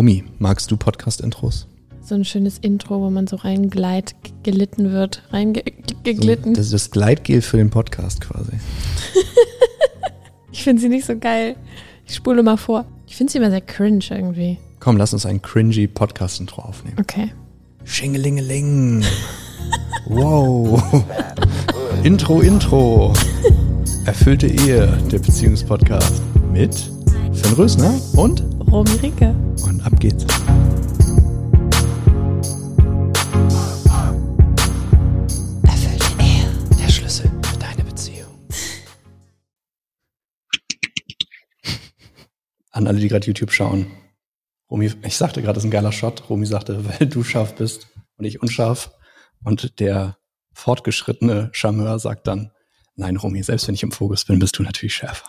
Rumi, magst du Podcast-Intros? So ein schönes Intro, wo man so reingleit, gelitten wird, reingeglitten. So, das ist das Gleitgel für den Podcast quasi. ich finde sie nicht so geil. Ich spule mal vor. Ich finde sie immer sehr cringe irgendwie. Komm, lass uns ein cringy Podcast-Intro aufnehmen. Okay. Schingelingeling. wow. Intro, Intro. Erfüllte Ehe, der Beziehungspodcast. Mit Sven Rösner und Romy Rinke. Und ab geht's. Erfüllte Ehe, der Schlüssel für deine Beziehung. An alle, die gerade YouTube schauen. Romy, ich sagte gerade, das ist ein geiler Shot. Romy sagte, weil du scharf bist und ich unscharf. Und der fortgeschrittene Charmeur sagt dann, nein, Romy, selbst wenn ich im Fokus bin, bist du natürlich schärfer.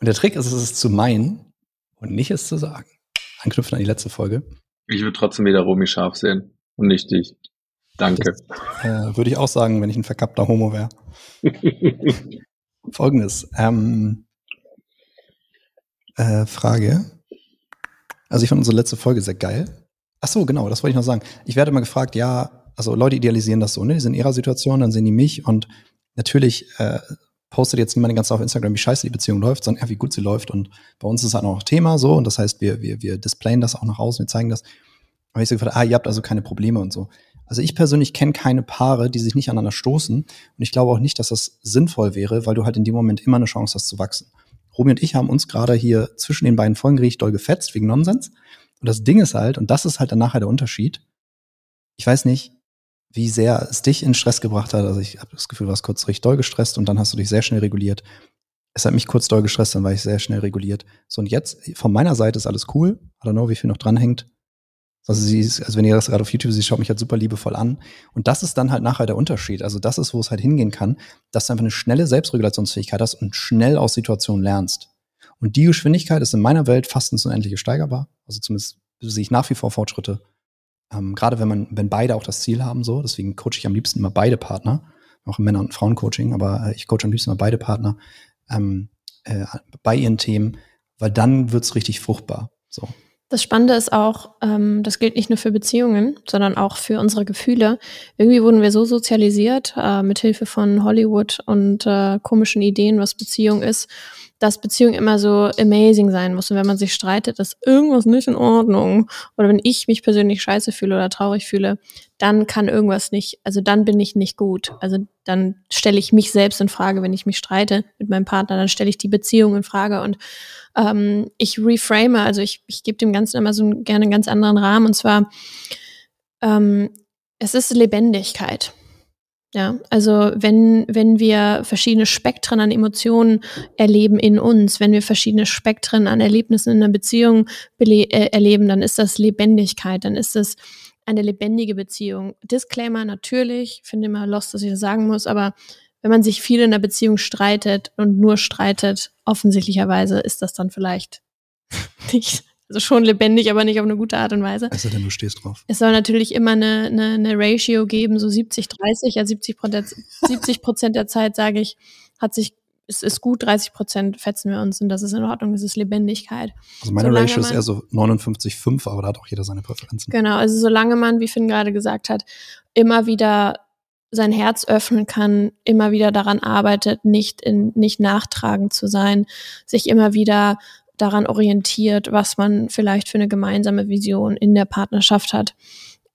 Und der Trick ist es, zu meinen und nicht es zu sagen. Anknüpfen an die letzte Folge. Ich würde trotzdem wieder Romy scharf sehen und nicht dich. Danke. äh, würde ich auch sagen, wenn ich ein verkappter Homo wäre. Folgendes. Ähm, äh, Frage. Also ich fand unsere letzte Folge sehr geil. Ach so, genau, das wollte ich noch sagen. Ich werde immer gefragt, ja, also Leute idealisieren das so, ne? Die sind in ihrer Situation, dann sehen die mich und natürlich äh, postet jetzt niemand den ganzen Tag auf Instagram, wie scheiße die Beziehung läuft, sondern eher, wie gut sie läuft. Und bei uns ist halt auch Thema so. Und das heißt, wir, wir, wir displayen das auch nach außen, wir zeigen das. Aber ich so gefragt, ah, ihr habt also keine Probleme und so. Also ich persönlich kenne keine Paare, die sich nicht aneinander stoßen. Und ich glaube auch nicht, dass das sinnvoll wäre, weil du halt in dem Moment immer eine Chance hast zu wachsen. Romy und ich haben uns gerade hier zwischen den beiden Folgen richtig doll gefetzt wegen Nonsens. Und das Ding ist halt, und das ist halt dann nachher der Unterschied. Ich weiß nicht, wie sehr es dich in Stress gebracht hat. Also ich habe das Gefühl, du warst kurz richtig doll gestresst und dann hast du dich sehr schnell reguliert. Es hat mich kurz doll gestresst, dann war ich sehr schnell reguliert. So, und jetzt, von meiner Seite ist alles cool. I don't know, wie viel noch dranhängt. Also sie ist, also wenn ihr das gerade auf YouTube seht, schaut mich halt super liebevoll an. Und das ist dann halt nachher der Unterschied. Also das ist, wo es halt hingehen kann, dass du einfach eine schnelle Selbstregulationsfähigkeit hast und schnell aus Situationen lernst. Und die Geschwindigkeit ist in meiner Welt fast ins Unendliche steigerbar. Also zumindest sehe ich nach wie vor Fortschritte. Ähm, Gerade wenn man, wenn beide auch das Ziel haben, so, deswegen coache ich am liebsten immer beide Partner, auch im Männer- und Frauencoaching, aber äh, ich coache am liebsten immer beide Partner ähm, äh, bei ihren Themen, weil dann wird's richtig fruchtbar. So. Das Spannende ist auch, ähm, das gilt nicht nur für Beziehungen, sondern auch für unsere Gefühle. Irgendwie wurden wir so sozialisiert, äh, mit von Hollywood und äh, komischen Ideen, was Beziehung ist, dass Beziehung immer so amazing sein muss. Und wenn man sich streitet, ist irgendwas nicht in Ordnung. Oder wenn ich mich persönlich scheiße fühle oder traurig fühle, dann kann irgendwas nicht, also dann bin ich nicht gut. Also dann stelle ich mich selbst in Frage, wenn ich mich streite mit meinem Partner, dann stelle ich die Beziehung in Frage und ähm, ich reframe, also ich, ich gebe dem Ganzen immer so gerne einen ganz anderen Rahmen und zwar ähm, es ist Lebendigkeit. Ja, also wenn, wenn wir verschiedene Spektren an Emotionen erleben in uns, wenn wir verschiedene Spektren an Erlebnissen in einer Beziehung äh, erleben, dann ist das Lebendigkeit, dann ist es eine lebendige Beziehung. Disclaimer natürlich, finde immer lost, dass ich das sagen muss, aber wenn man sich viel in der Beziehung streitet und nur streitet, offensichtlicherweise ist das dann vielleicht nicht also schon lebendig, aber nicht auf eine gute Art und Weise. Also denn du stehst drauf. Es soll natürlich immer eine, eine, eine Ratio geben, so 70, 30. Ja, 70 Prozent, 70 Prozent der Zeit, sage ich, hat sich, es ist gut, 30 Prozent fetzen wir uns und das ist in Ordnung, das ist Lebendigkeit. Also meine solange Ratio ist eher so 59, 5, aber da hat auch jeder seine Präferenzen. Genau, also solange man, wie Finn gerade gesagt hat, immer wieder sein Herz öffnen kann, immer wieder daran arbeitet, nicht in, nicht nachtragend zu sein, sich immer wieder daran orientiert, was man vielleicht für eine gemeinsame Vision in der Partnerschaft hat,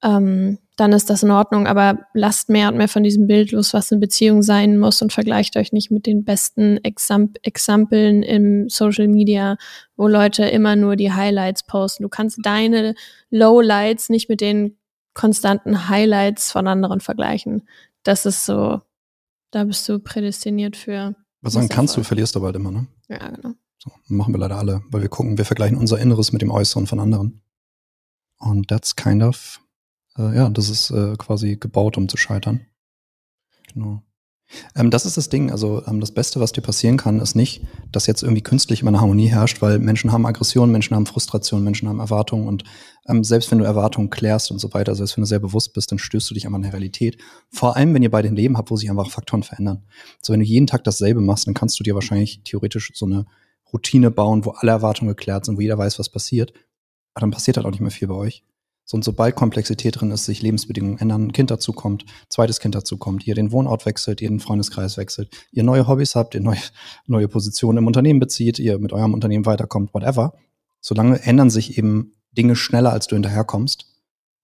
ähm, dann ist das in Ordnung. Aber lasst mehr und mehr von diesem Bild los, was eine Beziehung sein muss und vergleicht euch nicht mit den besten Examp Exempeln im Social Media, wo Leute immer nur die Highlights posten. Du kannst deine Lowlights nicht mit den konstanten Highlights von anderen vergleichen. Das ist so, da bist du prädestiniert für. Was sagen kannst du, verlierst du bald immer, ne? Ja, genau. So, machen wir leider alle, weil wir gucken, wir vergleichen unser Inneres mit dem Äußeren von anderen. Und that's kind of, äh, ja, das ist äh, quasi gebaut, um zu scheitern. Genau. Ähm, das ist das Ding. Also ähm, das Beste, was dir passieren kann, ist nicht, dass jetzt irgendwie künstlich immer eine Harmonie herrscht, weil Menschen haben Aggression, Menschen haben Frustration, Menschen haben Erwartungen und ähm, selbst wenn du Erwartungen klärst und so weiter, selbst wenn du sehr bewusst bist, dann stößt du dich einmal an der Realität. Vor allem, wenn ihr beide ein Leben habt, wo sich einfach Faktoren verändern. So, wenn du jeden Tag dasselbe machst, dann kannst du dir wahrscheinlich theoretisch so eine Routine bauen, wo alle Erwartungen geklärt sind, wo jeder weiß, was passiert. dann passiert halt auch nicht mehr viel bei euch. Und sobald Komplexität drin ist, sich Lebensbedingungen ändern, ein Kind dazu kommt, zweites Kind dazu kommt, ihr den Wohnort wechselt, ihr den Freundeskreis wechselt, ihr neue Hobbys habt, ihr neue, neue Positionen im Unternehmen bezieht, ihr mit eurem Unternehmen weiterkommt, whatever. Solange ändern sich eben Dinge schneller, als du hinterherkommst,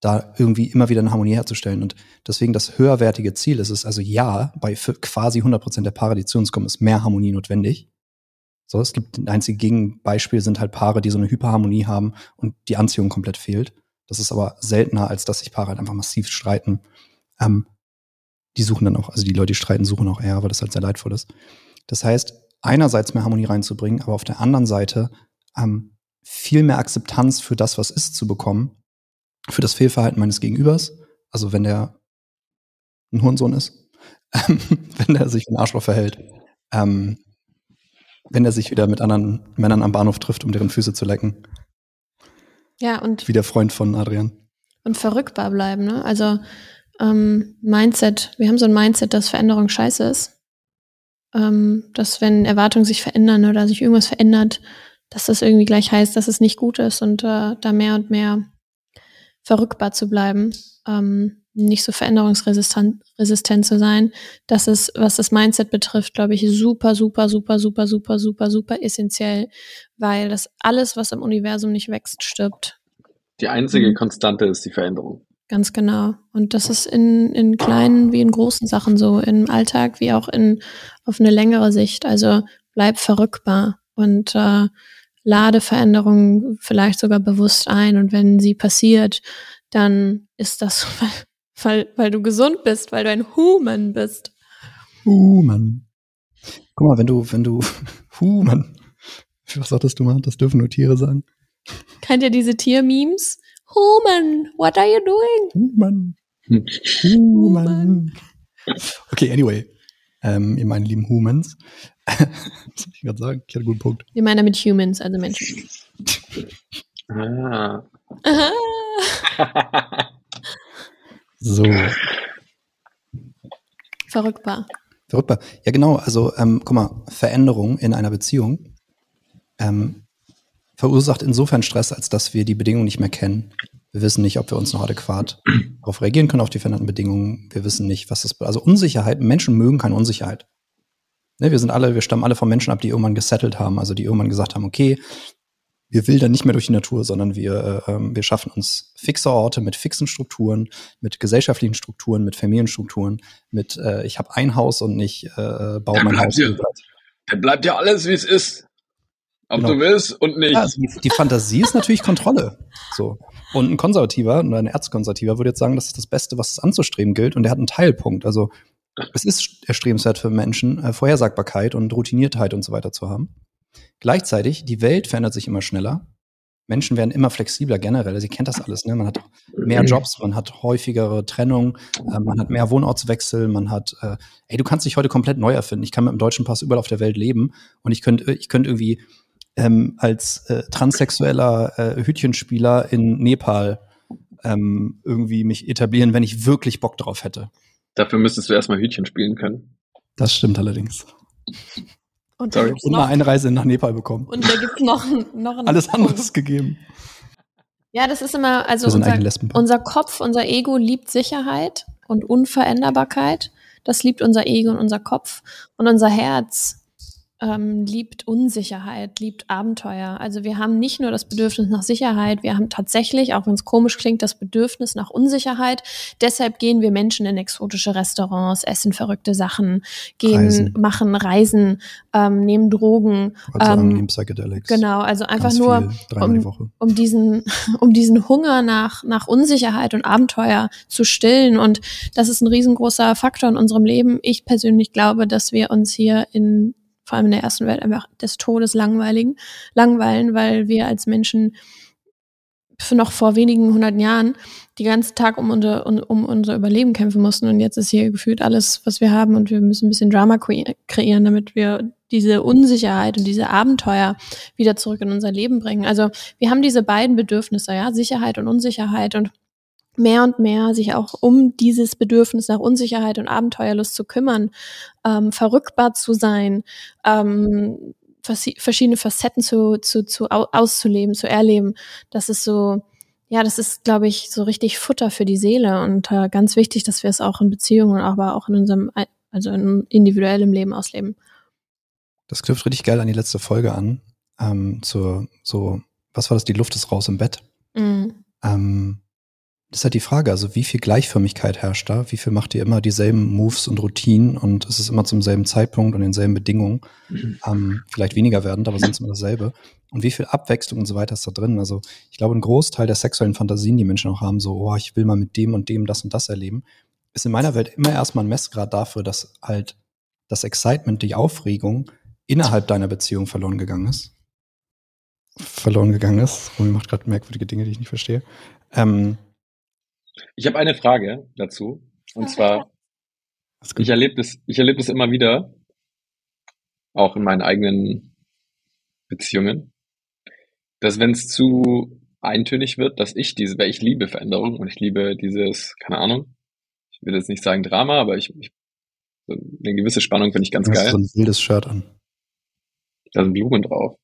da irgendwie immer wieder eine Harmonie herzustellen. Und deswegen das höherwertige Ziel ist es, also ja, bei quasi 100 Prozent der Paare, die zu uns kommen, ist mehr Harmonie notwendig. So, es gibt ein einziges Gegenbeispiel sind halt Paare, die so eine Hyperharmonie haben und die Anziehung komplett fehlt. Das ist aber seltener, als dass sich Paare halt einfach massiv streiten. Ähm, die suchen dann auch, also die Leute, die streiten, suchen auch eher, weil das halt sehr leidvoll ist. Das heißt, einerseits mehr Harmonie reinzubringen, aber auf der anderen Seite ähm, viel mehr Akzeptanz für das, was ist, zu bekommen, für das Fehlverhalten meines Gegenübers. Also wenn der ein Hurensohn ist, wenn der sich ein Arschloch verhält, ähm, wenn er sich wieder mit anderen Männern am Bahnhof trifft, um deren Füße zu lecken. Ja, und. Wie der Freund von Adrian. Und verrückbar bleiben, ne? Also, ähm, Mindset, wir haben so ein Mindset, dass Veränderung scheiße ist. Ähm, dass wenn Erwartungen sich verändern oder sich irgendwas verändert, dass das irgendwie gleich heißt, dass es nicht gut ist und äh, da mehr und mehr verrückbar zu bleiben, ähm, nicht so veränderungsresistent resistent zu sein. Das ist, was das Mindset betrifft, glaube ich, super, super, super, super, super, super, super essentiell, weil das alles, was im Universum nicht wächst, stirbt. Die einzige mhm. Konstante ist die Veränderung. Ganz genau. Und das ist in, in kleinen wie in großen Sachen so, im Alltag wie auch in auf eine längere Sicht. Also bleib verrückbar und äh, lade Veränderungen vielleicht sogar bewusst ein. Und wenn sie passiert, dann ist das, weil, weil du gesund bist, weil du ein Human bist. Human. Guck mal, wenn du, wenn du, Human. Was sagtest du mal? Das dürfen nur Tiere sagen. Kennt ihr diese Tier-Memes? Human, what are you doing? Human. Human. Okay, anyway. Ähm, ihr meine lieben Humans. Was soll ich gerade sagen? Ich hatte einen guten Punkt. Wir meinen damit Humans, also Menschen. ah. so. Verrückbar. Verrückbar. Ja, genau. Also, ähm, guck mal, Veränderung in einer Beziehung ähm, verursacht insofern Stress, als dass wir die Bedingungen nicht mehr kennen. Wir wissen nicht, ob wir uns noch adäquat darauf reagieren können, auf die veränderten Bedingungen. Wir wissen nicht, was das, also Unsicherheit, Menschen mögen keine Unsicherheit. Ne, wir sind alle, wir stammen alle von Menschen ab, die irgendwann gesettelt haben, also die irgendwann gesagt haben, okay, wir wildern nicht mehr durch die Natur, sondern wir, äh, ähm, wir schaffen uns fixe Orte mit fixen Strukturen, mit gesellschaftlichen Strukturen, mit Familienstrukturen, mit äh, ich habe ein Haus und nicht äh, baue mein Haus. Ja, dann bleibt ja alles, wie es ist. Ob genau. du willst und nicht. Ja, also die, die, Fantasie ist natürlich Kontrolle. So. Und ein Konservativer oder ein Erzkonservativer würde jetzt sagen, das ist das Beste, was es anzustreben gilt. Und er hat einen Teilpunkt. Also es ist erstrebenswert für Menschen, äh, Vorhersagbarkeit und Routiniertheit und so weiter zu haben. Gleichzeitig, die Welt verändert sich immer schneller. Menschen werden immer flexibler generell. Sie kennt das alles. Ne? Man hat mehr mhm. Jobs, man hat häufigere Trennung, äh, man hat mehr Wohnortswechsel, man hat, äh, ey, du kannst dich heute komplett neu erfinden. Ich kann mit dem deutschen Pass überall auf der Welt leben und ich könnte, ich könnte irgendwie ähm, als äh, transsexueller äh, Hütchenspieler in Nepal ähm, irgendwie mich etablieren, wenn ich wirklich Bock drauf hätte. Dafür müsstest du erstmal Hütchen spielen können. Das stimmt allerdings. Und, Sorry. und eine Einreise nach Nepal bekommen. Und da gibt's noch, noch ein Alles anderes gegeben. Ja, das ist immer, also unser, unser Kopf, unser Ego liebt Sicherheit und Unveränderbarkeit. Das liebt unser Ego und unser Kopf. Und unser Herz ähm, liebt Unsicherheit, liebt Abenteuer. Also wir haben nicht nur das Bedürfnis nach Sicherheit, wir haben tatsächlich, auch wenn es komisch klingt, das Bedürfnis nach Unsicherheit. Deshalb gehen wir Menschen in exotische Restaurants, essen verrückte Sachen, gehen, Reisen. machen Reisen, ähm, nehmen Drogen. Ähm, nehmen Psychedelics. Genau, also einfach nur um, um, diesen, um diesen Hunger nach, nach Unsicherheit und Abenteuer zu stillen. Und das ist ein riesengroßer Faktor in unserem Leben. Ich persönlich glaube, dass wir uns hier in vor allem in der ersten Welt, einfach des Todes langweiligen, langweilen, weil wir als Menschen noch vor wenigen hundert Jahren die ganzen Tag um unser, um, um unser Überleben kämpfen mussten. Und jetzt ist hier gefühlt alles, was wir haben. Und wir müssen ein bisschen Drama kreieren, damit wir diese Unsicherheit und diese Abenteuer wieder zurück in unser Leben bringen. Also wir haben diese beiden Bedürfnisse, ja, Sicherheit und Unsicherheit. Und mehr und mehr sich auch um dieses Bedürfnis nach Unsicherheit und Abenteuerlust zu kümmern, ähm, verrückbar zu sein, ähm, verschiedene Facetten zu, zu, zu auszuleben, zu erleben. Das ist so, ja, das ist, glaube ich, so richtig Futter für die Seele und äh, ganz wichtig, dass wir es auch in Beziehungen, aber auch in unserem, also in individuellem Leben ausleben. Das knüpft richtig geil an die letzte Folge an. Ähm, zur, so, was war das? Die Luft ist raus im Bett. Mhm. Ähm, das ist halt die Frage, also wie viel Gleichförmigkeit herrscht da? Wie viel macht ihr immer dieselben Moves und Routinen und es ist immer zum selben Zeitpunkt und denselben Bedingungen? Mhm. Ähm, vielleicht weniger werden, aber sonst immer dasselbe. Und wie viel Abwechslung und so weiter ist da drin? Also ich glaube, ein Großteil der sexuellen Fantasien, die Menschen auch haben, so, oh, ich will mal mit dem und dem das und das erleben, ist in meiner Welt immer erstmal ein Messgrad dafür, dass halt das Excitement, die Aufregung innerhalb deiner Beziehung verloren gegangen ist. Verloren gegangen ist. Rumi macht gerade merkwürdige Dinge, die ich nicht verstehe. Ähm, ich habe eine Frage dazu. Und zwar, ich erlebe das, ich erlebe das immer wieder, auch in meinen eigenen Beziehungen, dass wenn es zu eintönig wird, dass ich diese, weil ich liebe Veränderung und ich liebe dieses, keine Ahnung, ich will jetzt nicht sagen Drama, aber ich, ich eine gewisse Spannung finde ich ganz geil. so ein wildes Shirt an. Da sind Blumen drauf.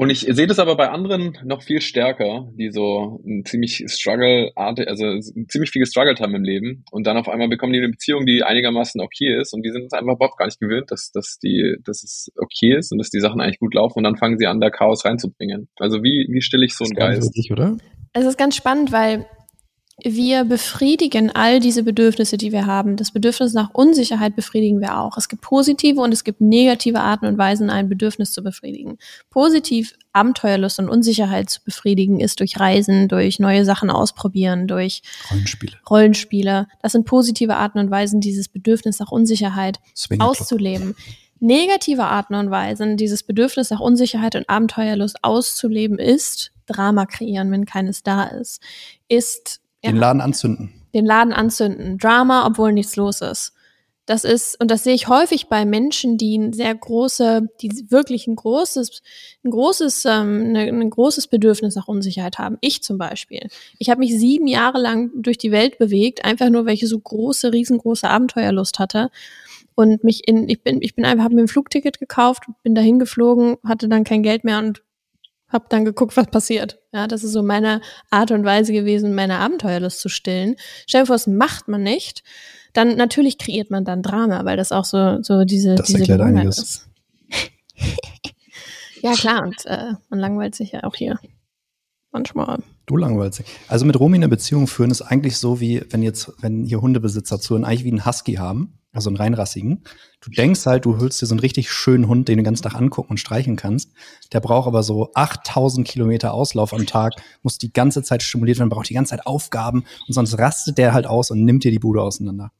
Und ich sehe das aber bei anderen noch viel stärker, die so ein ziemlich struggle also ziemlich viel gestruggelt haben im Leben und dann auf einmal bekommen die eine Beziehung, die einigermaßen okay ist und die sind es einfach überhaupt gar nicht gewöhnt, dass, dass die, dass es okay ist und dass die Sachen eigentlich gut laufen und dann fangen sie an, da Chaos reinzubringen. Also wie, wie stelle ich so einen Geist? Dich, oder? Es ist ganz spannend, weil wir befriedigen all diese Bedürfnisse, die wir haben. Das Bedürfnis nach Unsicherheit befriedigen wir auch. Es gibt positive und es gibt negative Arten und Weisen, ein Bedürfnis zu befriedigen. Positiv Abenteuerlust und Unsicherheit zu befriedigen ist durch Reisen, durch neue Sachen ausprobieren, durch Rollenspiele. Rollenspiele. Das sind positive Arten und Weisen, dieses Bedürfnis nach Unsicherheit auszuleben. Negative Arten und Weisen, dieses Bedürfnis nach Unsicherheit und Abenteuerlust auszuleben, ist Drama kreieren, wenn keines da ist, ist den Laden anzünden. Den Laden anzünden. Drama, obwohl nichts los ist. Das ist, und das sehe ich häufig bei Menschen, die ein sehr große, die wirklich ein großes, ein großes, ähm, ne, ein großes Bedürfnis nach Unsicherheit haben. Ich zum Beispiel. Ich habe mich sieben Jahre lang durch die Welt bewegt, einfach nur, weil ich so große, riesengroße Abenteuerlust hatte. Und mich in, ich bin, ich bin einfach, habe mir ein Flugticket gekauft, bin dahin geflogen, hatte dann kein Geld mehr und habe dann geguckt, was passiert. Ja, das ist so meine Art und Weise gewesen, meine Abenteuerlust zu stillen. Stell dir vor, das macht man nicht. Dann natürlich kreiert man dann Drama, weil das auch so, so diese, das diese erklärt einiges. ist. ja, klar, und äh, man langweilt sich ja auch hier. Manchmal. Du langweilst dich. Also mit Romy eine Beziehung führen ist eigentlich so wie, wenn jetzt, wenn hier Hundebesitzer zu, eigentlich wie einen Husky haben also einen reinrassigen. Du denkst halt, du hülst dir so einen richtig schönen Hund, den du den ganzen Tag angucken und streicheln kannst. Der braucht aber so 8000 Kilometer Auslauf am Tag, muss die ganze Zeit stimuliert werden, braucht die ganze Zeit Aufgaben und sonst rastet der halt aus und nimmt dir die Bude auseinander.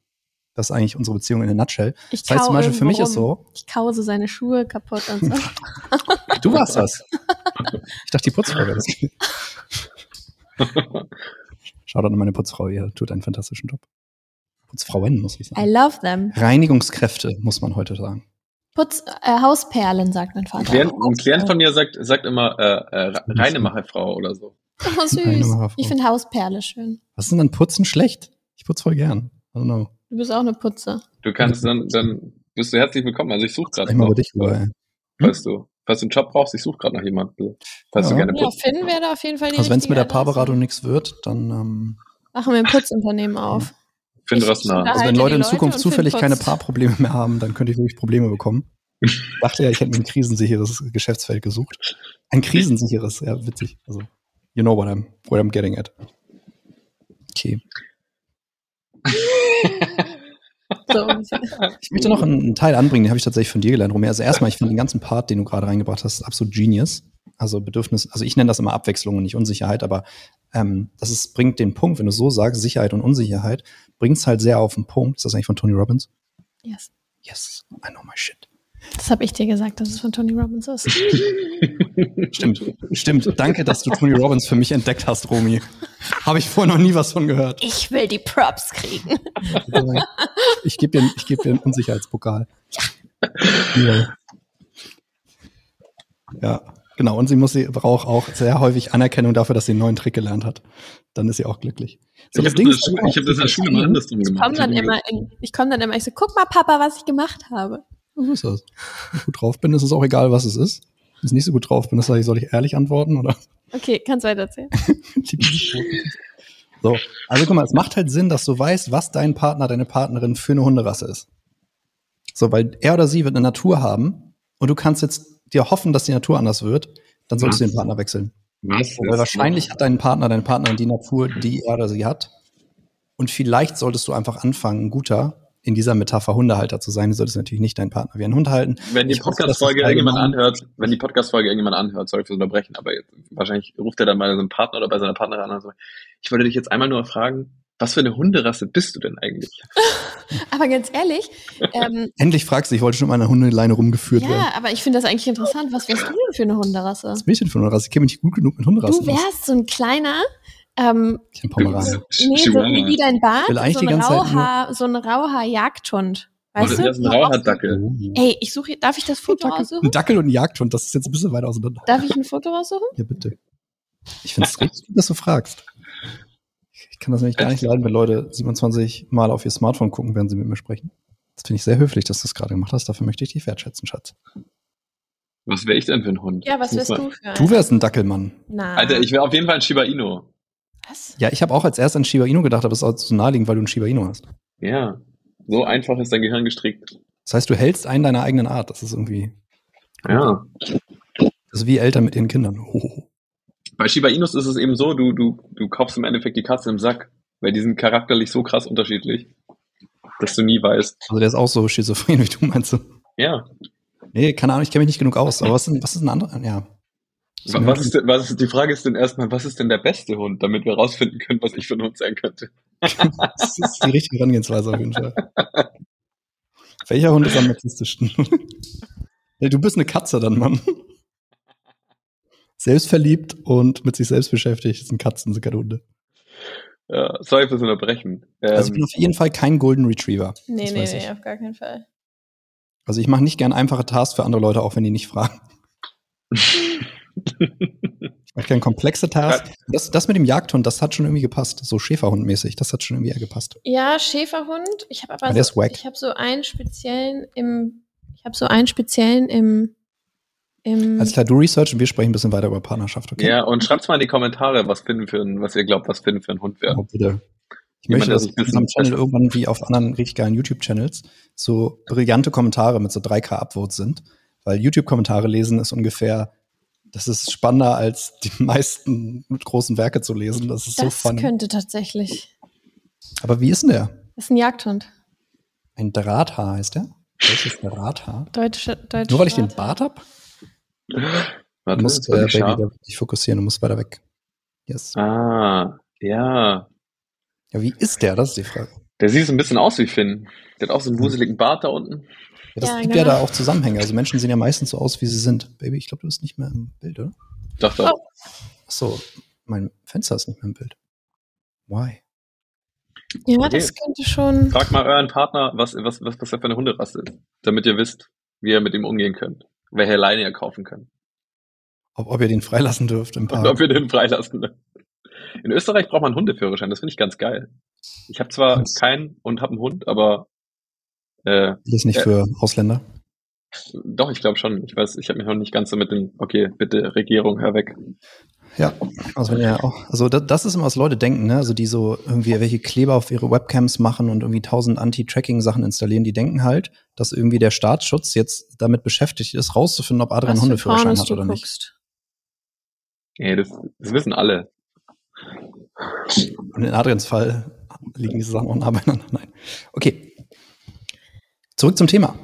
Das ist eigentlich unsere Beziehung in der Nutshell. Ich das heißt zum Beispiel für mich rum. ist so. Ich kause seine Schuhe kaputt und so. du warst das. Ich dachte, die Putzfrau wäre das. Schaut an meine Putzfrau, ihr tut einen fantastischen Job. Putzfrauen, muss ich sagen. I love them. Reinigungskräfte, muss man heute sagen. Putz, äh, Hausperlen, sagt mein Vater. Ein Klient, ein Klient von mir sagt, sagt immer äh, äh, Reinemacherfrau oder so. Oh, süß. Ich finde Hausperle schön. Was ist denn dann Putzen schlecht? Ich putze voll gern. I don't know. Du bist auch eine Putze. Du kannst dann, dann bist du herzlich willkommen. Also ich suche gerade noch. Dich über, hm? falls du, falls du einen Job brauchst, ich suche gerade nach jemandem. Falls ja. du gerne putzt. Ja, Finn wäre da auf jeden Fall die Also wenn es mit der Paarberatung nichts wird, dann ähm, machen wir ein Putzunternehmen auf. Finde was nah. Also wenn Leute in Zukunft Leute zufällig keine Paarprobleme mehr haben, dann könnte ich wirklich Probleme bekommen. Ich dachte ja, ich hätte mir ein krisensicheres Geschäftsfeld gesucht. Ein krisensicheres, ja, witzig. Also, you know what I'm, what I'm getting at. Okay. Ich möchte noch einen Teil anbringen, den habe ich tatsächlich von dir gelernt, Romeo. Also erstmal, ich finde den ganzen Part, den du gerade reingebracht hast, absolut genius. Also Bedürfnis, also ich nenne das immer Abwechslung und nicht Unsicherheit, aber ähm, das ist, bringt den Punkt, wenn du so sagst, Sicherheit und Unsicherheit, bringt es halt sehr auf den Punkt. Ist das eigentlich von Tony Robbins? Yes. Yes, I know my shit. Das habe ich dir gesagt, dass es von Tony Robbins ist. stimmt, stimmt. Danke, dass du Tony Robbins für mich entdeckt hast, Romy. Habe ich vorher noch nie was von gehört. Ich will die Props kriegen. ich gebe dir, ich geb dir einen Unsicherheitspokal. Ja. Ja. Genau, und sie muss sie braucht auch sehr häufig Anerkennung dafür, dass sie einen neuen Trick gelernt hat. Dann ist sie auch glücklich. So, ich habe das, hab das in der Schule mal andersrum gemacht. Ich komme dann, immer in, ich komm dann immer, ich so, guck mal, Papa, was ich gemacht habe. Was ist das? Wenn ich gut drauf bin, ist es auch egal, was es ist. Wenn ich nicht so gut drauf bin, soll ich, soll ich ehrlich antworten, oder? Okay, kannst weitererzählen. so, also guck mal, es macht halt Sinn, dass du weißt, was dein Partner, deine Partnerin für eine Hunderasse ist. So, weil er oder sie wird eine Natur haben und du kannst jetzt dir hoffen, dass die Natur anders wird, dann solltest was? du den Partner wechseln. Was? Weil wahrscheinlich hat dein Partner, deine Partnerin die Natur, die er oder sie hat. Und vielleicht solltest du einfach anfangen, ein guter in dieser Metapher Hundehalter zu sein, du solltest natürlich nicht deinen Partner wie ein Hund halten. Wenn die Podcast-Folge irgendjemand anhört, wenn die Podcast-Folge irgendjemand anhört, sorry fürs Unterbrechen, aber wahrscheinlich ruft er dann mal seinen Partner oder bei seiner Partnerin an und so. Ich wollte dich jetzt einmal nur fragen, was für eine Hunderasse bist du denn eigentlich? aber ganz ehrlich. Ähm, Endlich fragst du, ich wollte schon mal eine Hundeleine rumgeführt ja, werden. Ja, aber ich finde das eigentlich interessant. Was wärst du denn für eine Hunderasse? Was bin ich denn für eine Hunderasse? Ich kenne mich nicht gut genug mit Hunderassen. Du wärst so ein kleiner, ähm, ich Pomeranier. Nee, so wie, wie dein Bart, so ein, Rauhaar, so ein Rauhaar-Jagdhund. Weißt du? Das ist ein Rauhaar-Dackel. Ey, ich suche, darf ich das Foto ein raussuchen? Ein Dackel und ein Jagdhund, das ist jetzt ein bisschen weit auseinander. Darf ich ein Foto raussuchen? Ja, bitte. Ich finde es richtig gut, dass du fragst. Ich kann das nämlich gar nicht leiden, wenn Leute 27 Mal auf ihr Smartphone gucken, während sie mit mir sprechen. Das finde ich sehr höflich, dass du es gerade gemacht hast. Dafür möchte ich dich wertschätzen, Schatz. Was wäre ich denn für ein Hund? Ja, was wärst du für ein? Du wärst ein Dackelmann. Nein. Alter, ich wäre auf jeden Fall ein Shiba Inu. Was? Ja, ich habe auch als erst an Shiba Inu gedacht, aber es ist auch zu naheliegend, weil du ein Shiba Inu hast. Ja, so einfach ist dein Gehirn gestrickt. Das heißt, du hältst einen deiner eigenen Art. Das ist irgendwie. Ja. Das ist wie Eltern mit ihren Kindern. Oh. Bei Shiba Inus ist es eben so, du, du, du kaufst im Endeffekt die Katze im Sack, weil die sind charakterlich so krass unterschiedlich, dass du nie weißt. Also der ist auch so schizophren, wie du meinst. Ja. Nee, keine Ahnung, ich kenne mich nicht genug aus. Aber was ist, was ist ein anderer? Ja. Was ist, denn, was ist, die Frage ist denn erstmal, was ist denn der beste Hund, damit wir rausfinden können, was ich für ein Hund sein könnte? das ist die richtige Herangehensweise auf jeden Fall. Welcher Hund ist am narzisstischsten? hey, du bist eine Katze dann, Mann. Selbstverliebt und mit sich selbst beschäftigt. Das sind Katzen, sind keine Hunde. Ja, sorry fürs Unterbrechen. Ähm, also ich bin auf jeden Fall kein Golden Retriever. Nee, nee, nee, auf gar keinen Fall. Also ich mache nicht gern einfache Tasks für andere Leute, auch wenn die nicht fragen. Ich möchte gerne komplexe Tasks. Das, das mit dem Jagdhund, das hat schon irgendwie gepasst. So Schäferhundmäßig, das hat schon irgendwie eher gepasst. Ja, Schäferhund. Ich habe aber, aber so, ich habe so einen speziellen im, ich habe so einen speziellen im, im Alles klar, du research und wir sprechen ein bisschen weiter über Partnerschaft, okay? Ja, und schreibt mal in die Kommentare, was finden für ein, was ihr glaubt, was finden für ein Hund wäre. Oh, bitte. Ich Jemand, möchte, dass auf unserem Channel irgendwann wie auf anderen richtig geilen YouTube-Channels so brillante Kommentare mit so 3K Upvotes sind. Weil YouTube-Kommentare lesen ist ungefähr das ist spannender als die meisten großen Werke zu lesen. Das ist das so fun. Das könnte tatsächlich. Aber wie ist denn der? Das ist ein Jagdhund. Ein Drahthaar heißt der? Welches Drahthaar? Deutsche, deutsche Nur weil ich den Bart hab? Warte, du musst, äh, Baby, dich fokussieren, du musst weiter weg. Yes. Ah, ja. Ja, wie ist der? Das ist die Frage. Der sieht so ein bisschen aus wie Finn. Der hat auch so einen wuseligen Bart da unten. Ja, das ja, gibt genau. ja da auch Zusammenhänge. Also Menschen sehen ja meistens so aus, wie sie sind. Baby, ich glaube, du bist nicht mehr im Bild, oder? Doch, doch. Oh. Achso, mein Fenster ist nicht mehr im Bild. Why? Ja, okay. das könnte schon. Fragt mal euren Partner, was, was, was, was er für eine Hunderasse ist, damit ihr wisst, wie ihr mit ihm umgehen könnt. Welche Leine ihr kaufen könnt. Ob, ob ihr den freilassen dürft im Park. Und ob ihr den freilassen dürft. In Österreich braucht man einen Hundeführerschein, das finde ich ganz geil. Ich habe zwar was? keinen und habe einen Hund, aber äh, das ist nicht äh, für Ausländer? Doch, ich glaube schon. Ich weiß, ich habe mich noch nicht ganz so mit dem, okay, bitte Regierung, hör weg. Ja, also wenn ja auch, also das, das ist immer, was Leute denken, ne? Also die so irgendwie welche Kleber auf ihre Webcams machen und irgendwie tausend Anti-Tracking-Sachen installieren, die denken halt, dass irgendwie der Staatsschutz jetzt damit beschäftigt ist, rauszufinden, ob Adrian Hundeführerschein hat oder nicht. Nee, das, das wissen alle. Und in Adrians Fall liegen diese Sachen auch nah beieinander. Nein. Okay, Zurück zum Thema.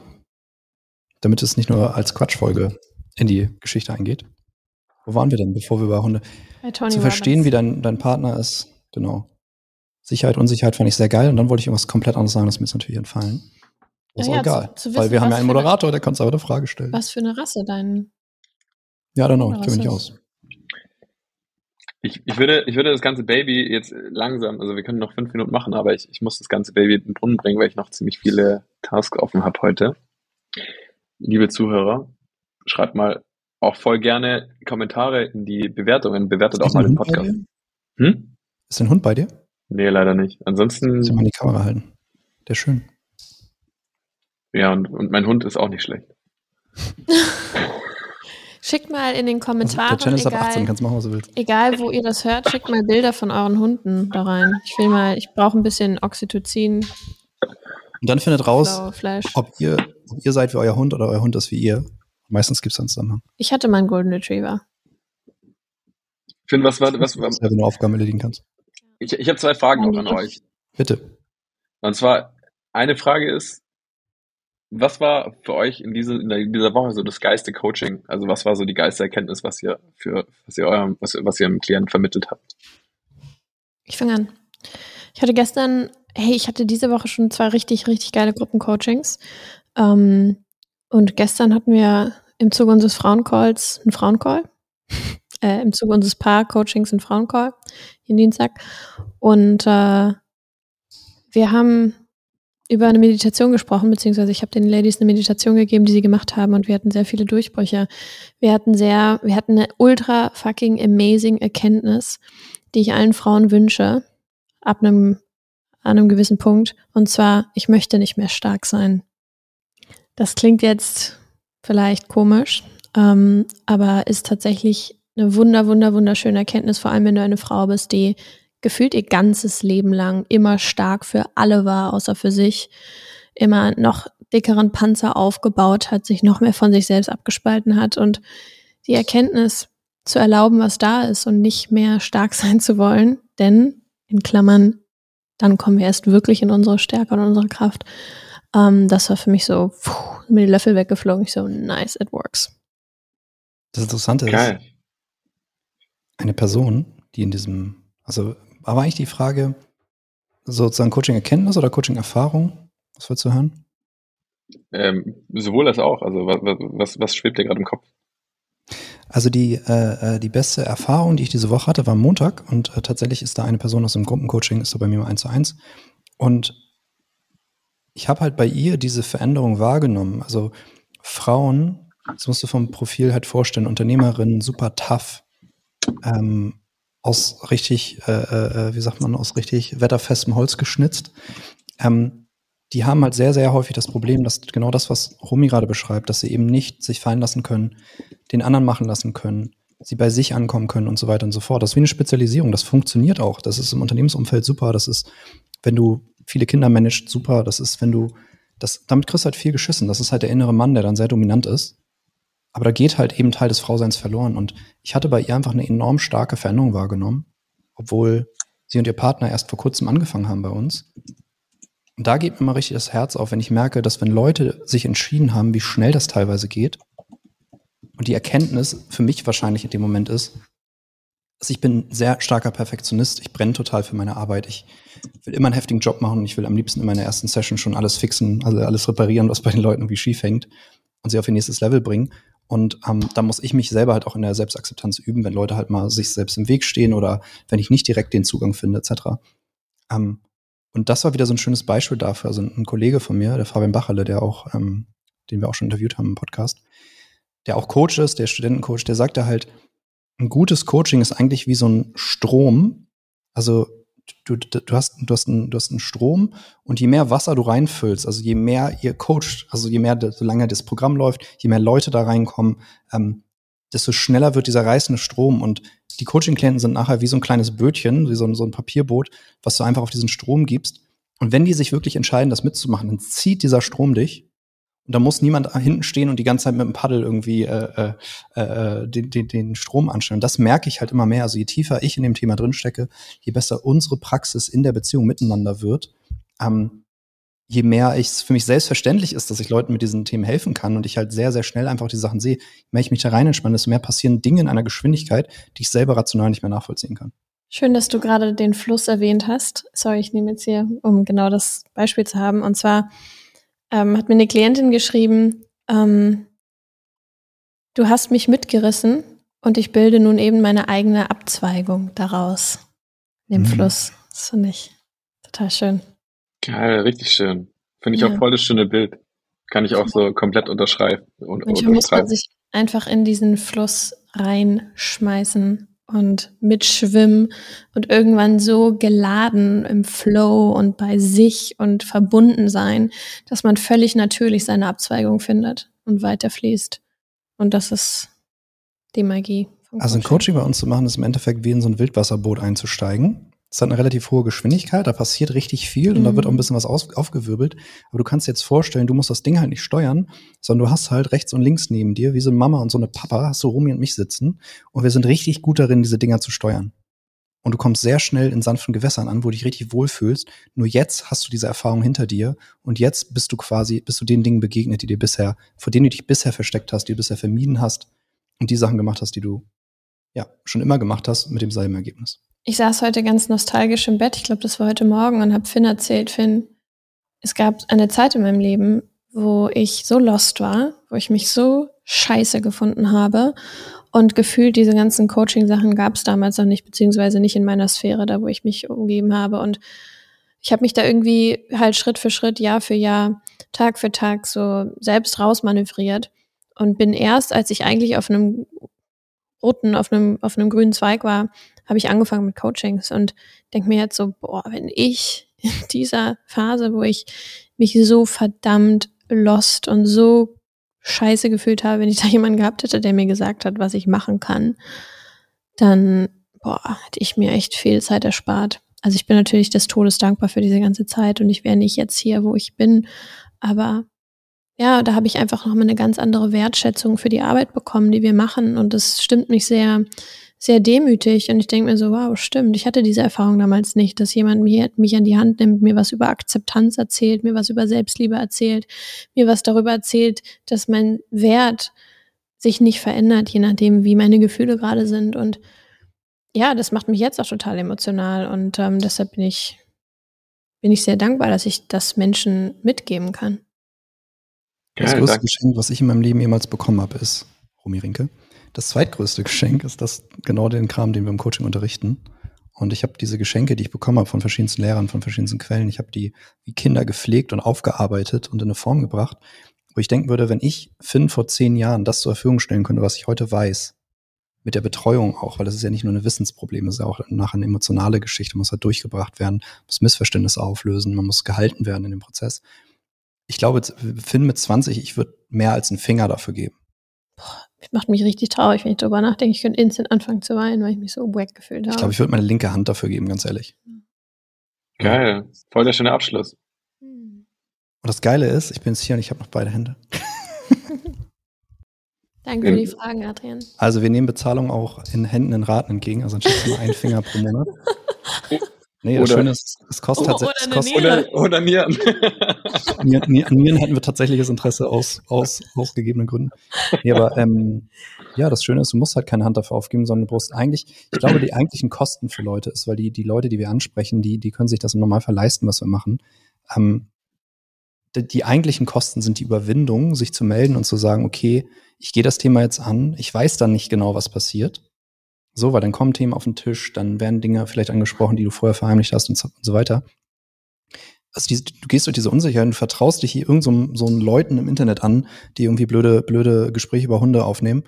Damit es nicht nur als Quatschfolge in die Geschichte eingeht. Wo waren wir denn, bevor wir über Hunde zu verstehen, wie dein, dein Partner ist? Genau. Sicherheit, Unsicherheit fand ich sehr geil und dann wollte ich irgendwas komplett anderes sagen, das ist mir jetzt natürlich entfallen. ist ja, auch egal, zu, zu wissen, weil wir haben ja einen Moderator, der kann uns aber eine Frage stellen. Was für eine Rasse dein? Ja, don't know, ich kenne mich nicht aus. Ich, ich, würde, ich würde das ganze Baby jetzt langsam, also wir können noch fünf Minuten machen, aber ich, ich muss das ganze Baby in den Brunnen bringen, weil ich noch ziemlich viele Tasks offen habe heute. Liebe Zuhörer, schreibt mal auch voll gerne Kommentare in die Bewertungen. Bewertet auch mal den Podcast. Hm? Ist ein Hund bei dir? Nee, leider nicht. Ansonsten. Soll mal die Kamera halten. Der ist schön. Ja, und, und mein Hund ist auch nicht schlecht. Schickt mal in den Kommentaren. Also, der Channel ist ab 18, kannst machen, was du willst. Egal, wo ihr das hört, schickt mal Bilder von euren Hunden da rein. Ich will mal, ich brauche ein bisschen Oxytocin. Und dann findet raus, ob ihr, ob ihr seid wie euer Hund oder euer Hund ist wie ihr. Meistens gibt es einen Zusammenhang. Ich hatte meinen Golden Retriever. Finn, was war, was war? Ja, wenn du Aufgaben erledigen kannst. Ich, ich habe zwei Fragen noch an euch. Bitte. Und zwar, eine Frage ist, was war für euch in, diese, in dieser Woche so das geilste Coaching? Also was war so die geilste Erkenntnis, was ihr für, was ihr eurem, was, was ihr dem Klienten vermittelt habt? Ich fange an. Ich hatte gestern, hey, ich hatte diese Woche schon zwei richtig, richtig geile Gruppencoachings. Ähm, und gestern hatten wir im Zuge unseres Frauencalls einen Frauencall. äh, Im Zuge unseres Paar-Coachings einen Frauencall, jeden Dienstag. Und äh, wir haben über eine Meditation gesprochen, beziehungsweise ich habe den Ladies eine Meditation gegeben, die sie gemacht haben und wir hatten sehr viele Durchbrüche. Wir hatten sehr, wir hatten eine ultra fucking amazing Erkenntnis, die ich allen Frauen wünsche, ab einem, an einem gewissen Punkt. Und zwar, ich möchte nicht mehr stark sein. Das klingt jetzt vielleicht komisch, ähm, aber ist tatsächlich eine wunder, wunder, wunderschöne Erkenntnis, vor allem wenn du eine Frau bist, die gefühlt ihr ganzes Leben lang immer stark für alle war, außer für sich, immer noch dickeren Panzer aufgebaut hat, sich noch mehr von sich selbst abgespalten hat und die Erkenntnis zu erlauben, was da ist und nicht mehr stark sein zu wollen, denn in Klammern, dann kommen wir erst wirklich in unsere Stärke und unsere Kraft. Ähm, das war für mich so, puh, mit den Löffel weggeflogen. Ich so, nice, it works. Das Interessante Geil. ist, eine Person, die in diesem, also aber eigentlich die Frage, sozusagen Coaching-Erkenntnis oder Coaching-Erfahrung? Was wolltest du hören? Ähm, sowohl das auch. Also was, was, was schwebt dir gerade im Kopf? Also die, äh, äh, die beste Erfahrung, die ich diese Woche hatte, war Montag und äh, tatsächlich ist da eine Person aus dem Gruppencoaching, ist da bei mir mal eins zu eins. Und ich habe halt bei ihr diese Veränderung wahrgenommen. Also Frauen, das musst du vom Profil halt vorstellen, Unternehmerinnen, super tough, ähm, aus richtig, äh, äh, wie sagt man, aus richtig wetterfestem Holz geschnitzt. Ähm, die haben halt sehr, sehr häufig das Problem, dass genau das, was Romy gerade beschreibt, dass sie eben nicht sich fallen lassen können, den anderen machen lassen können, sie bei sich ankommen können und so weiter und so fort. Das ist wie eine Spezialisierung. Das funktioniert auch. Das ist im Unternehmensumfeld super. Das ist, wenn du viele Kinder managst, super. Das ist, wenn du, das, damit kriegst du halt viel geschissen. Das ist halt der innere Mann, der dann sehr dominant ist. Aber da geht halt eben Teil des Frauseins verloren. Und ich hatte bei ihr einfach eine enorm starke Veränderung wahrgenommen, obwohl sie und ihr Partner erst vor kurzem angefangen haben bei uns. Und da geht mir mal richtig das Herz auf, wenn ich merke, dass wenn Leute sich entschieden haben, wie schnell das teilweise geht, und die Erkenntnis für mich wahrscheinlich in dem Moment ist, dass ich bin sehr starker Perfektionist. Ich brenne total für meine Arbeit. Ich will immer einen heftigen Job machen ich will am liebsten in meiner ersten Session schon alles fixen, also alles reparieren, was bei den Leuten irgendwie schief hängt und sie auf ihr nächstes Level bringen. Und ähm, da muss ich mich selber halt auch in der Selbstakzeptanz üben, wenn Leute halt mal sich selbst im Weg stehen oder wenn ich nicht direkt den Zugang finde, etc. Ähm, und das war wieder so ein schönes Beispiel dafür. Also ein Kollege von mir, der Fabian Bacherle, der auch, ähm, den wir auch schon interviewt haben im Podcast, der auch Coach ist, der Studentencoach, der sagte halt, ein gutes Coaching ist eigentlich wie so ein Strom. Also du, du, hast, du, hast einen, du hast einen Strom und je mehr Wasser du reinfüllst, also je mehr ihr coacht, also je mehr, solange das Programm läuft, je mehr Leute da reinkommen, ähm, desto schneller wird dieser reißende Strom. Und die Coaching-Klienten sind nachher wie so ein kleines Bötchen, wie so ein, so ein Papierboot, was du einfach auf diesen Strom gibst. Und wenn die sich wirklich entscheiden, das mitzumachen, dann zieht dieser Strom dich und da muss niemand hinten stehen und die ganze Zeit mit dem Paddel irgendwie äh, äh, äh, den, den, den Strom anstellen. Das merke ich halt immer mehr. Also je tiefer ich in dem Thema drinstecke, je besser unsere Praxis in der Beziehung miteinander wird, ähm, je mehr es für mich selbstverständlich ist, dass ich Leuten mit diesen Themen helfen kann und ich halt sehr, sehr schnell einfach die Sachen sehe, je mehr ich mich da rein entspanne, desto mehr passieren Dinge in einer Geschwindigkeit, die ich selber rational nicht mehr nachvollziehen kann. Schön, dass du gerade den Fluss erwähnt hast. Sorry, ich nehme jetzt hier, um genau das Beispiel zu haben. Und zwar ähm, hat mir eine Klientin geschrieben, ähm, du hast mich mitgerissen und ich bilde nun eben meine eigene Abzweigung daraus, dem mhm. Fluss. Das finde ich total schön. Geil, richtig schön. Finde ich ja. auch voll das schöne Bild. Kann ich auch so komplett unterschreiben. Und, Manchmal muss man sich einfach in diesen Fluss reinschmeißen und mitschwimmen und irgendwann so geladen im Flow und bei sich und verbunden sein, dass man völlig natürlich seine Abzweigung findet und weiterfließt. Und das ist die Magie. Also ein Coaching bei uns zu machen, ist im Endeffekt wie in so ein Wildwasserboot einzusteigen. Es hat eine relativ hohe Geschwindigkeit, da passiert richtig viel und mhm. da wird auch ein mhm. bisschen was aufgewirbelt. Aber du kannst dir jetzt vorstellen, du musst das Ding halt nicht steuern, sondern du hast halt rechts und links neben dir, wie so eine Mama und so eine Papa, hast du Romy und mich sitzen. Und wir sind richtig gut darin, diese Dinger zu steuern. Und du kommst sehr schnell in sanften Gewässern an, wo du dich richtig wohlfühlst. Nur jetzt hast du diese Erfahrung hinter dir und jetzt bist du quasi, bist du den Dingen begegnet, die dir bisher, vor denen du dich bisher versteckt hast, die du bisher vermieden hast und die Sachen gemacht hast, die du ja schon immer gemacht hast, mit demselben Ergebnis. Ich saß heute ganz nostalgisch im Bett, ich glaube, das war heute Morgen, und habe Finn erzählt, Finn, es gab eine Zeit in meinem Leben, wo ich so lost war, wo ich mich so scheiße gefunden habe. Und gefühlt diese ganzen Coaching-Sachen gab es damals noch nicht, beziehungsweise nicht in meiner Sphäre, da wo ich mich umgeben habe. Und ich habe mich da irgendwie halt Schritt für Schritt, Jahr für Jahr, Tag für Tag so selbst rausmanövriert und bin erst, als ich eigentlich auf einem roten, auf einem, auf einem grünen Zweig war, habe ich angefangen mit Coachings und denke mir jetzt so, boah, wenn ich in dieser Phase, wo ich mich so verdammt lost und so scheiße gefühlt habe, wenn ich da jemanden gehabt hätte, der mir gesagt hat, was ich machen kann, dann, boah, hätte ich mir echt viel Zeit erspart. Also ich bin natürlich des Todes dankbar für diese ganze Zeit und ich wäre nicht jetzt hier, wo ich bin, aber ja, da habe ich einfach nochmal eine ganz andere Wertschätzung für die Arbeit bekommen, die wir machen und das stimmt mich sehr, sehr demütig und ich denke mir so, wow, stimmt, ich hatte diese Erfahrung damals nicht, dass jemand mir, mich an die Hand nimmt, mir was über Akzeptanz erzählt, mir was über Selbstliebe erzählt, mir was darüber erzählt, dass mein Wert sich nicht verändert, je nachdem, wie meine Gefühle gerade sind. Und ja, das macht mich jetzt auch total emotional und ähm, deshalb bin ich, bin ich sehr dankbar, dass ich das Menschen mitgeben kann. Das größte Geschenk, was ich in meinem Leben jemals bekommen habe, ist, Romy Rinke, das zweitgrößte Geschenk ist das genau den Kram, den wir im Coaching unterrichten. Und ich habe diese Geschenke, die ich bekommen habe von verschiedensten Lehrern, von verschiedensten Quellen, ich habe die wie Kinder gepflegt und aufgearbeitet und in eine Form gebracht, wo ich denken würde, wenn ich Finn vor zehn Jahren das zur Verfügung stellen könnte, was ich heute weiß, mit der Betreuung auch, weil das ist ja nicht nur ein Wissensproblem, es ist ja auch nachher eine emotionale Geschichte, muss halt durchgebracht werden, muss Missverständnisse auflösen, man muss gehalten werden in dem Prozess. Ich glaube, Finn mit 20, ich würde mehr als einen Finger dafür geben. Boah, macht mich richtig traurig, wenn ich darüber nachdenke. Ich könnte instant anfangen zu weinen, weil ich mich so wack gefühlt habe. Ich glaube, ich würde meine linke Hand dafür geben, ganz ehrlich. Geil. Voll der schöne Abschluss. Und das Geile ist, ich bin jetzt hier und ich habe noch beide Hände. Danke für die Fragen, Adrian. Also wir nehmen Bezahlung auch in Händen in Raten entgegen, also anstatt nur ein Finger pro Monat. Nee, das oder, Schöne ist, es kostet tatsächlich. Oder, oder, oder Nieren. Nieren. Nieren hätten wir tatsächliches Interesse aus, aus ausgegebenen Gründen. Nee, aber ähm, ja, das Schöne ist, du musst halt keine Hand dafür aufgeben, sondern du brauchst eigentlich, ich glaube, die eigentlichen Kosten für Leute ist, weil die, die Leute, die wir ansprechen, die, die können sich das im Normalfall leisten, was wir machen. Ähm, die, die eigentlichen Kosten sind die Überwindung, sich zu melden und zu sagen, okay, ich gehe das Thema jetzt an, ich weiß dann nicht genau, was passiert so, weil dann kommen Themen auf den Tisch, dann werden Dinge vielleicht angesprochen, die du vorher verheimlicht hast und so, weiter. Also diese, du gehst durch diese Unsicherheit und vertraust dich hier irgendeinem so, so einen Leuten im Internet an, die irgendwie blöde, blöde Gespräche über Hunde aufnehmen.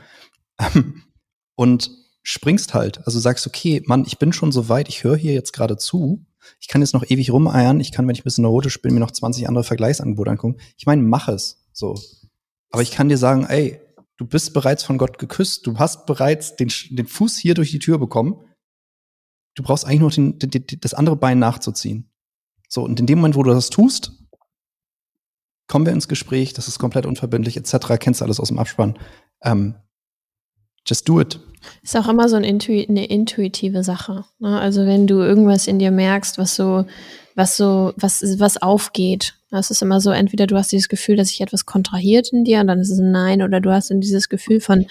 und springst halt. Also sagst, okay, Mann, ich bin schon so weit, ich höre hier jetzt gerade zu. Ich kann jetzt noch ewig rumeiern. Ich kann, wenn ich ein bisschen neurotisch bin, mir noch 20 andere Vergleichsangebote angucken. Ich meine, mach es. So. Aber ich kann dir sagen, ey, Du bist bereits von Gott geküsst. Du hast bereits den, den Fuß hier durch die Tür bekommen. Du brauchst eigentlich nur den, den, das andere Bein nachzuziehen. So, und in dem Moment, wo du das tust, kommen wir ins Gespräch, das ist komplett unverbindlich, etc. Kennst du alles aus dem Abspann. Ähm, just do it. Ist auch immer so ein Intu eine intuitive Sache. Ne? Also wenn du irgendwas in dir merkst, was so, was so, was, was aufgeht. Es ist immer so, entweder du hast dieses Gefühl, dass sich etwas kontrahiert in dir und dann ist es ein Nein, oder du hast dann dieses Gefühl von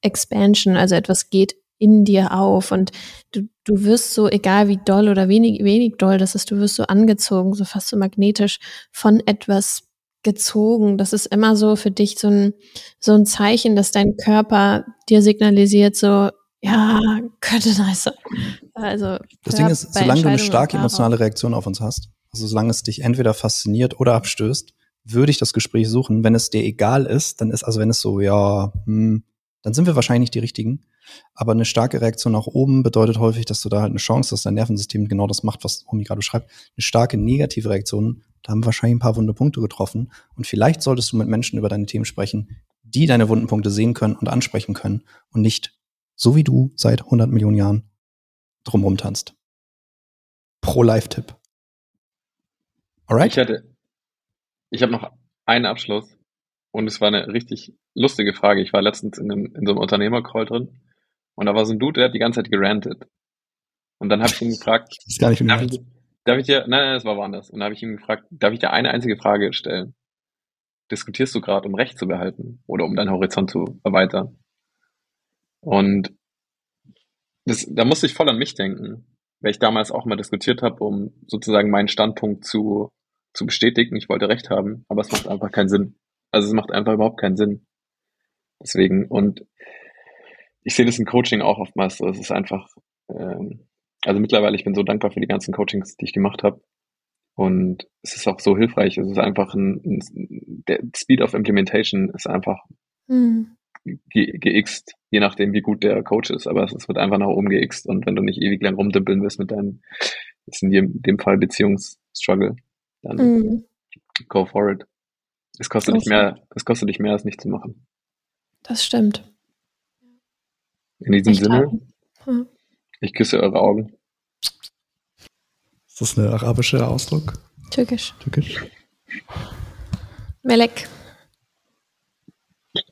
Expansion, also etwas geht in dir auf und du, du wirst so, egal wie doll oder wenig, wenig doll das ist, du wirst so angezogen, so fast so magnetisch von etwas gezogen. Das ist immer so für dich so ein, so ein Zeichen, dass dein Körper dir signalisiert, so, ja, könnte nice sein. Also, das Ding ist, solange du eine starke emotionale Reaktion auf uns hast, also solange es dich entweder fasziniert oder abstößt, würde ich das Gespräch suchen. Wenn es dir egal ist, dann ist, also wenn es so, ja, hm, dann sind wir wahrscheinlich nicht die richtigen. Aber eine starke Reaktion nach oben bedeutet häufig, dass du da halt eine Chance hast, dein Nervensystem genau das macht, was Omi gerade beschreibt. Eine starke negative Reaktion, da haben wahrscheinlich ein paar wunde Punkte getroffen. Und vielleicht solltest du mit Menschen über deine Themen sprechen, die deine wunden Punkte sehen können und ansprechen können und nicht so wie du seit 100 Millionen Jahren drumrum tanzt. Pro-Life-Tipp. Alright? Ich hatte, ich habe noch einen Abschluss und es war eine richtig lustige Frage. Ich war letztens in, einem, in so einem Unternehmercall drin und da war so ein Dude, der hat die ganze Zeit gerantet. Und dann habe ich ihn gefragt, das ist gar nicht darf, ich, darf ich dir, nein, nein, das war woanders. Und dann habe ich ihn gefragt, darf ich dir eine einzige Frage stellen? Diskutierst du gerade, um Recht zu behalten oder um deinen Horizont zu erweitern? Und das, da musste ich voll an mich denken, weil ich damals auch mal diskutiert habe, um sozusagen meinen Standpunkt zu zu bestätigen. Ich wollte recht haben, aber es macht einfach keinen Sinn. Also es macht einfach überhaupt keinen Sinn. Deswegen, und ich sehe das im Coaching auch oftmals so. Es ist einfach, ähm, also mittlerweile, ich bin so dankbar für die ganzen Coachings, die ich gemacht habe. Und es ist auch so hilfreich. Es ist einfach ein, ein der Speed of Implementation ist einfach mhm. ge geixt, je nachdem, wie gut der Coach ist. Aber es, es wird einfach nach oben geixt. Und wenn du nicht ewig lang rumdümpeln wirst mit deinem, jetzt in dem, dem Fall Beziehungsstruggle, dann mhm. go for it. Es kostet dich mehr, es kostet dich mehr, es nicht zu machen. Das stimmt. In diesem Echt Sinne, hm. ich küsse eure Augen. Ist das ein arabischer Ausdruck? Türkisch. Türkisch. Melek.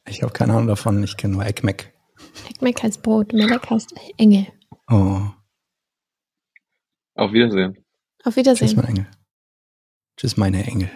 Ich habe keine Ahnung davon, ich kenne nur Ekmek. Ekmek heißt Brot, Melek heißt Engel. Oh. Auf Wiedersehen. Auf Wiedersehen. Tschüss, mein Engel. Tschüss, meine Engel.